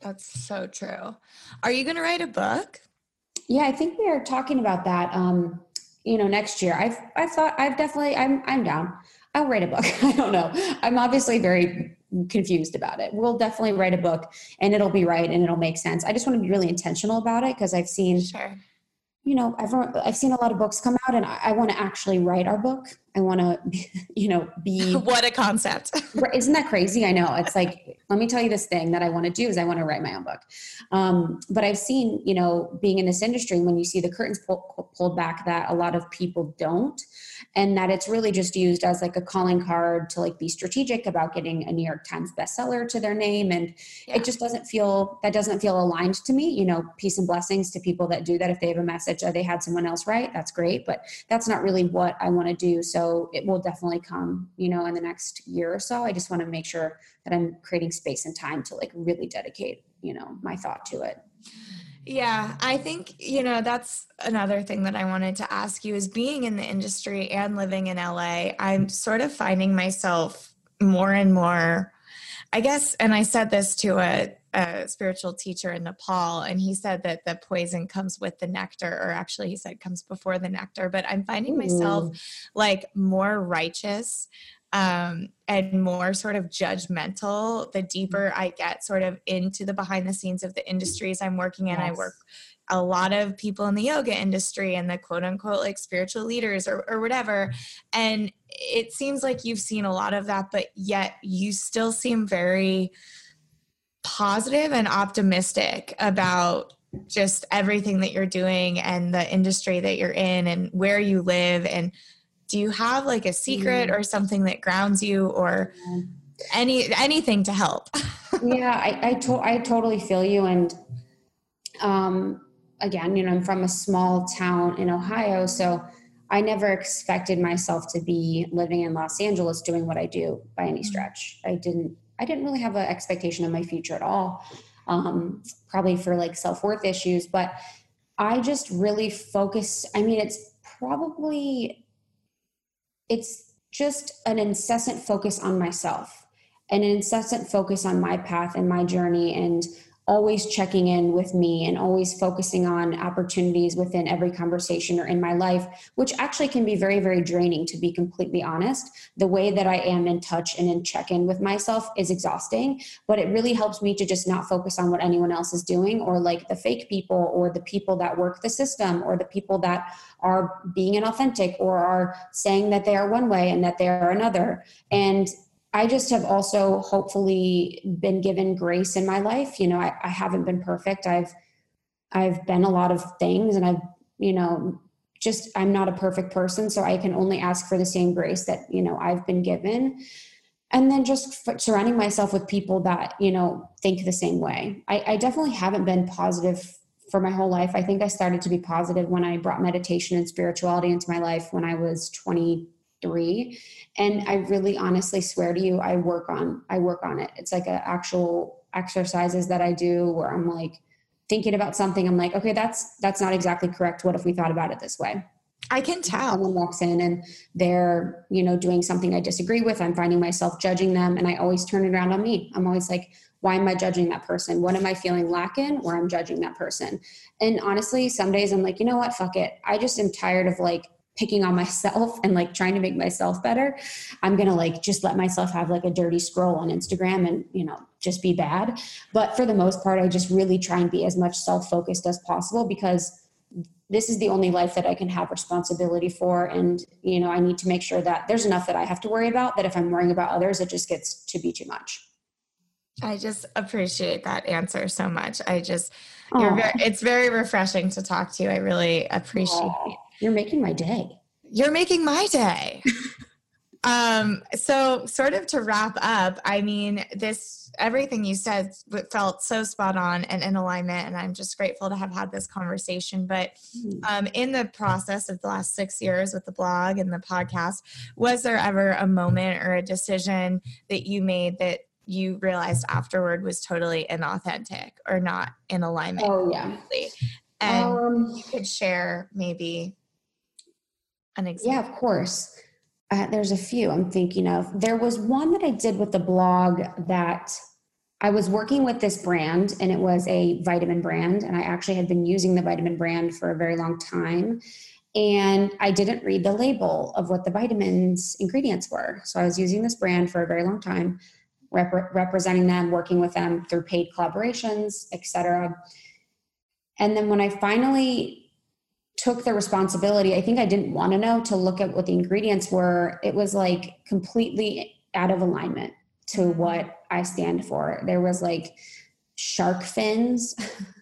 A: That's so true. Are you going to write a book?
B: Yeah, I think we are talking about that. Um, you know, next year. I've I've thought I've definitely I'm I'm down. I'll write a book. I don't know. I'm obviously very confused about it. We'll definitely write a book and it'll be right and it'll make sense. I just want to be really intentional about it because I've seen
A: sure
B: you know, I've, I've seen a lot of books come out and I, I want to actually write our book. I want to, you know, be.
A: what a concept.
B: isn't that crazy? I know. It's like, let me tell you this thing that I want to do is I want to write my own book. Um, but I've seen, you know, being in this industry, when you see the curtains pull, pulled back, that a lot of people don't and that it's really just used as like a calling card to like be strategic about getting a new york times bestseller to their name and yeah. it just doesn't feel that doesn't feel aligned to me you know peace and blessings to people that do that if they have a message or oh, they had someone else write that's great but that's not really what i want to do. So it will definitely come you know in the next year or so. I just want to make sure that i'm creating space and time to like really dedicate you know my thought to it.
A: Yeah, I think, you know, that's another thing that I wanted to ask you is being in the industry and living in LA, I'm sort of finding myself more and more, I guess, and I said this to a, a spiritual teacher in Nepal, and he said that the poison comes with the nectar, or actually, he said comes before the nectar. But I'm finding myself like more righteous um, and more sort of judgmental the deeper I get sort of into the behind the scenes of the industries I'm working in. Yes. I work a lot of people in the yoga industry and the quote unquote like spiritual leaders or, or whatever. And it seems like you've seen a lot of that, but yet you still seem very positive and optimistic about just everything that you're doing and the industry that you're in and where you live. And do you have like a secret mm. or something that grounds you or any anything to help?
B: Yeah i I, to- I totally feel you. And um again you know i'm from a small town in ohio so i never expected myself to be living in los angeles doing what i do by any mm. stretch. I didn't i didn't really have an expectation of my future at all um probably for like self-worth issues but i just really focus i mean it's probably it's just an incessant focus on myself and an incessant focus on my path and my journey and always checking in with me and always focusing on opportunities within every conversation or in my life, which actually can be very, very draining, to be completely honest. The way that I am in touch and in check in with myself is exhausting, but it really helps me to just not focus on what anyone else is doing or like the fake people or the people that work the system or the people that are being inauthentic or are saying that they are one way and that they are another. And I just have also hopefully been given grace in my life. You know, I, I haven't been perfect. I've I've been a lot of things and I've, you know, just I'm not a perfect person. So I can only ask for the same grace that, you know, I've been given. And then just surrounding myself with people that, you know, think the same way. I, I definitely haven't been positive for my whole life. I think I started to be positive when I brought meditation and spirituality into my life when I was 20 three. And i really honestly swear to you i work on i work on it. It's like a actual exercises that i do where i'm like thinking about something. I'm like okay that's that's not exactly correct. What if we thought about it this way?
A: I can tell.
B: someone walks in and they're you know doing something i disagree with. I'm finding myself judging them and i always turn it around on me. I'm always like why am i judging that person? What am i feeling lacking where i'm judging that person? And honestly some days i'm like you know what? Fuck it. I just am tired of like picking on myself and like trying to make myself better i'm gonna like just let myself have like a dirty scroll on instagram and you know just be bad. But for the most part i just really try and be as much self-focused as possible because this is the only life that i can have responsibility for. And you know i need to make sure that there's enough that i have to worry about that if i'm worrying about others it just gets to be too much.
A: I just appreciate that answer so much. I just very, it's very refreshing to talk to you. I really appreciate
B: Aww. You're making my day.
A: You're making my day. um, so sort of to wrap up, I mean, this everything you said felt so spot on and in alignment, and I'm just grateful to have had this conversation. But hmm. um, in the process of the last six years with the blog and the podcast, was there ever a moment or a decision that you made that you realized afterward was totally inauthentic or not in alignment?
B: Oh yeah.
A: And um, you could share maybe an example.
B: Yeah, of course. Uh, there's a few I'm thinking of. There was one that I did with the blog that I was working with this brand, and it was a vitamin brand. And I actually had been using the vitamin brand for a very long time. And I didn't read the label of what the vitamins ingredients were. So I was using this brand for a very long time, rep- representing them, working with them through paid collaborations, etc. And then when I finally took the responsibility. I think I didn't want to know to look at what the ingredients were. It was like completely out of alignment to mm-hmm. what I stand for. There was like shark fins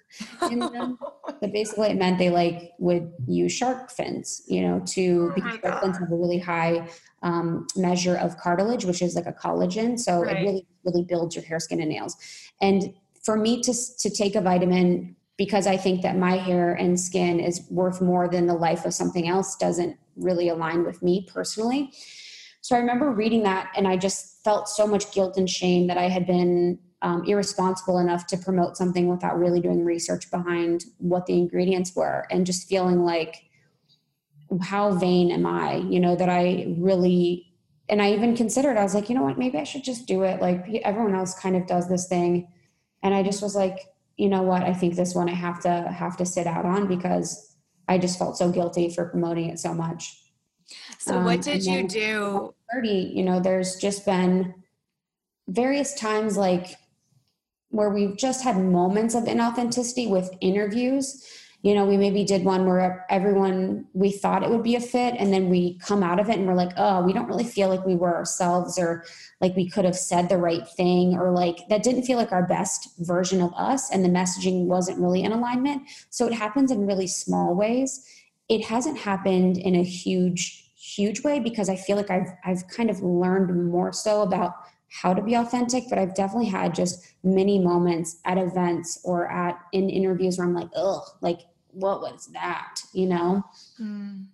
B: in them. but basically it meant they like would use shark fins, you know, to oh because shark fins have a really high um, measure of cartilage, which is like a collagen. So right. it really, really builds your hair, skin, and nails. And for me to to take a vitamin because I think that my hair and skin is worth more than the life of something else doesn't really align with me personally. So I remember reading that and I just felt so much guilt and shame that I had been um, irresponsible enough to promote something without really doing research behind what the ingredients were and just feeling like, how vain am I, you know, that I really, and I even considered, I was like, you know what, maybe I should just do it. Like everyone else kind of does this thing. And I just was like, you know what, I think this one I have to have to sit out on because I just felt so guilty for promoting it so much.
A: So um, what did you do?
B: 30, you know, there's just been various times like where we've just had moments of inauthenticity with interviews you know we maybe did one where everyone we thought it would be a fit and then we come out of it and we're like oh we don't really feel like we were ourselves or like we could have said the right thing or like that didn't feel like our best version of us and the messaging wasn't really in alignment. So it happens in really small ways. It hasn't happened in a huge huge way because i feel like i've i've kind of learned more so about how to be authentic, but I've definitely had just many moments at events or at in interviews where I'm like, oh, like what was that you know? Mm.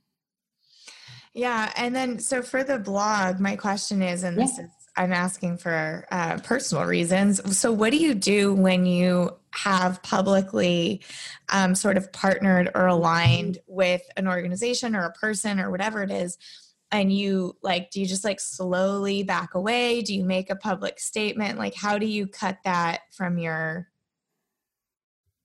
A: yeah and then so for the blog my question is and this is i'm asking for uh, personal reasons. So what do you do when you have publicly um, sort of partnered or aligned with an organization or a person or whatever it is and you like do you just like slowly back away? Do you make a public statement? Like how do you cut that from your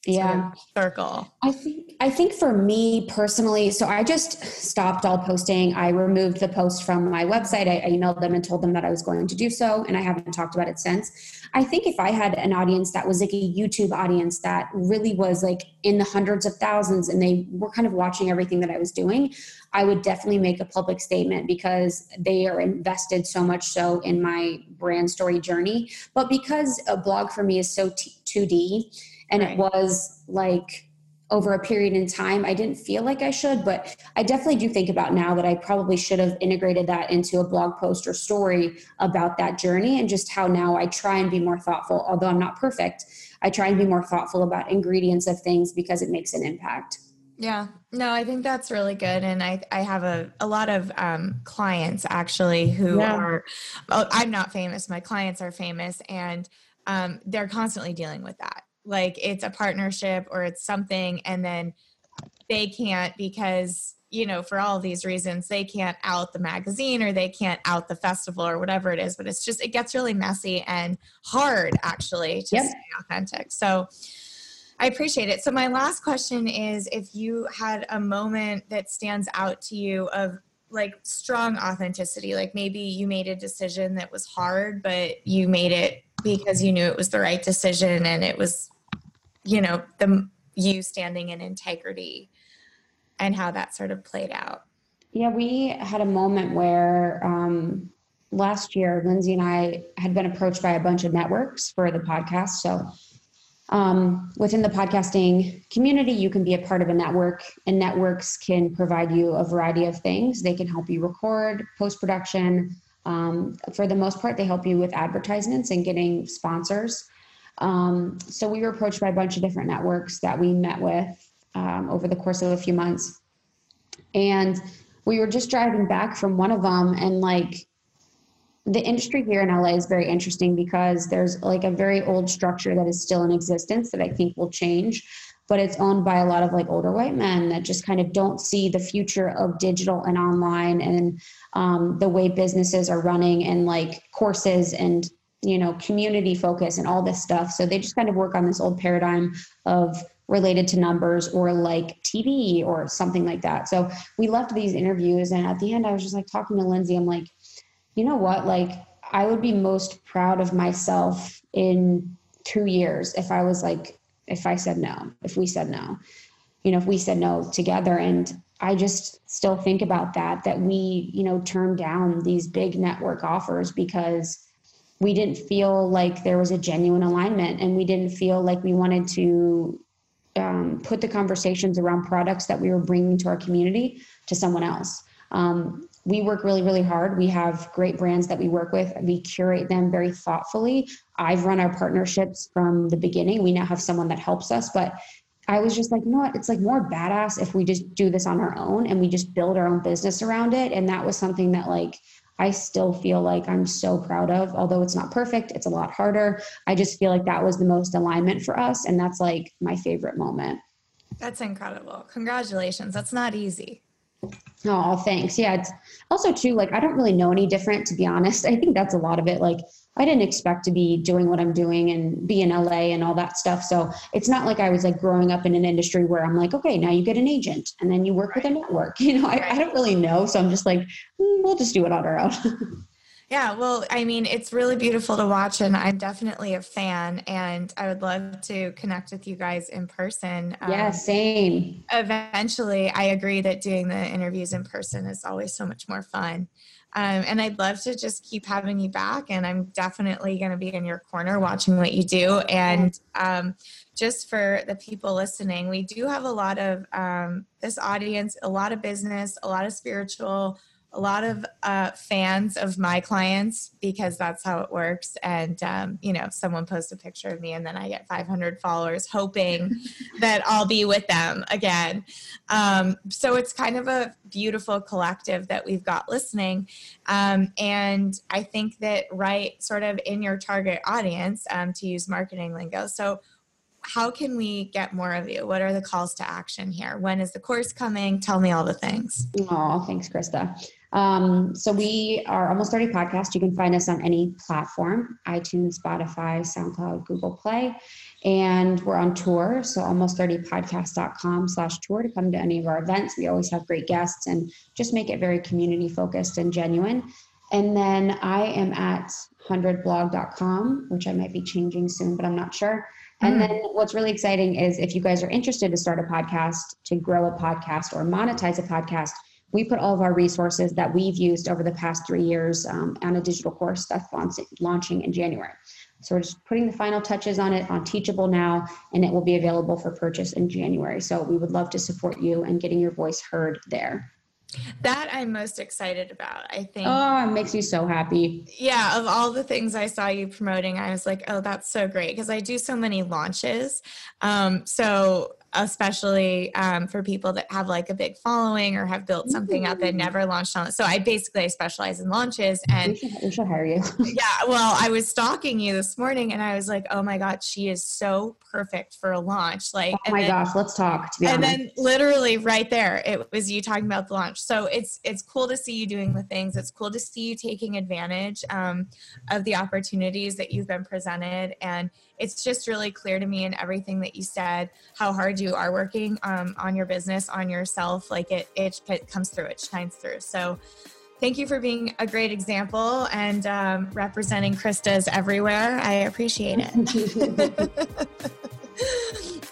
B: yeah.
A: circle.
B: I think i think for me personally so i just stopped all posting. I removed the post from my website. I, I, emailed them and told them that i was going to do so and i haven't talked about it since. I think if i had an audience that was like a youtube audience that really was like in the hundreds of thousands and they were kind of watching everything that i was doing i would definitely make a public statement because they are invested so much so in my brand story journey. But because a blog for me is so t- 2d and right. it was like over a period in time i didn't feel like i should but i definitely do think about now that i probably should have integrated that into a blog post or story about that journey and just how now i try and be more thoughtful although i'm not perfect i try and be more thoughtful about ingredients of things because it makes an impact
A: yeah no i think that's really good and i i have a, a lot of um, clients actually who yeah. are oh, i'm not famous my clients are famous and um, they're constantly dealing with that like it's a partnership or it's something and then they can't because you know for all these reasons they can't out the magazine or they can't out the festival or whatever it is but it's just it gets really messy and hard actually to yep. stay authentic so I appreciate it. So my last question is if you had a moment that stands out to you of like strong authenticity, like maybe you made a decision that was hard, but you made it because you knew it was the right decision and it was you know the you standing in integrity and how that sort of played out
B: yeah we had a moment where um, last year lindsey and i had been approached by a bunch of networks for the podcast so um, within the podcasting community, you can be a part of a network, and networks can provide you a variety of things. They can help you record, post production. Um, for the most part, they help you with advertisements and getting sponsors. Um, so we were approached by a bunch of different networks that we met with um, over the course of a few months. And we were just driving back from one of them, and like the industry here in LA is very interesting because there's like a very old structure that is still in existence that I think will change, but it's owned by a lot of like older white men that just kind of don't see the future of digital and online and um, the way businesses are running and like courses and you know community focus and all this stuff. So they just kind of work on this old paradigm of related to numbers or like TV or something like that. So we left these interviews and at the end I was just like talking to Lindsey. I'm like you know what? Like, I would be most proud of myself in two years if I was like, if I said no, if we said no, you know, if we said no together. And I just still think about that, that we, you know, turned down these big network offers because we didn't feel like there was a genuine alignment and we didn't feel like we wanted to um, put the conversations around products that we were bringing to our community to someone else. Um, we work really, really hard. We have great brands that we work with. We curate them very thoughtfully. I've run our partnerships from the beginning. We now have someone that helps us, but I was just like, you know what? It's like more badass if we just do this on our own and we just build our own business around it. And that was something that like I still feel like I'm so proud of. Although it's not perfect, it's a lot harder. I just feel like that was the most alignment for us. And that's like my favorite moment.
A: That's incredible. Congratulations. That's not easy.
B: Oh, thanks. Yeah. It's also too, like, I don't really know any different, to be honest. I think that's a lot of it. Like, I didn't expect to be doing what I'm doing and be in LA and all that stuff. So it's not like I was like growing up in an industry where I'm like, okay, now you get an agent and then you work right. with a network. You know, I, I don't really know. So I'm just like, mm, we'll just do it on our own.
A: Yeah, well, I mean, it's really beautiful to watch, and I'm definitely a fan, and I would love to connect with you guys in person.
B: Yeah, um, same.
A: Eventually, I agree that doing the interviews in person is always so much more fun. Um, and I'd love to just keep having you back, and I'm definitely going to be in your corner watching what you do. And um, just for the people listening, we do have a lot of um, this audience, a lot of business, a lot of spiritual a lot of uh, fans of my clients because that's how it works. And, um, you know, someone posts a picture of me and then I get 500 followers hoping that I'll be with them again. Um, so it's kind of a beautiful collective that we've got listening. Um, and I think that right sort of in your target audience, um, to use marketing lingo. So, how can we get more of you? What are the calls to action here? When is the course coming? Tell me all the things.
B: Oh, thanks, Krista. Um, so we are almost 30 podcasts. You can find us on any platform, iTunes, Spotify, SoundCloud, Google Play. And we're on tour. So almost 30podcast.com slash tour to come to any of our events. We always have great guests and just make it very community focused and genuine. And then I am at 100blog.com, which I might be changing soon, but I'm not sure. And mm. then what's really exciting is if you guys are interested to start a podcast, to grow a podcast, or monetize a podcast, we put all of our resources that we've used over the past three years um, on a digital course that's launching in January. So we're just putting the final touches on it on Teachable now, and it will be available for purchase in January. So we would love to support you and getting your voice heard there.
A: That I'm most excited about. I think.
B: Oh, it makes you so happy.
A: Yeah, of all the things I saw you promoting, I was like, oh, that's so great because I do so many launches. Um, so especially um, for people that have like a big following or have built something up that never launched on. So I basically I specialize in launches and
B: we should, we should hire you.
A: yeah, well, I was stalking you this morning and I was like, oh my god, she is so perfect for a launch. Like,
B: oh my then, gosh, let's talk.
A: and honest. then literally right there, it was you talking about the launch. So it's it's cool to see you doing the things. It's cool to see you taking advantage um, of the opportunities that you've been presented and it's just really clear to me in everything that you said how hard you are working um, on your business on yourself like it, it it comes through it shines through. So thank you for being a great example and um, representing krista's everywhere. I appreciate it.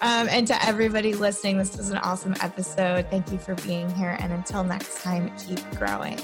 A: Um, and to everybody listening this was an awesome episode. Thank you for being here and until next time keep growing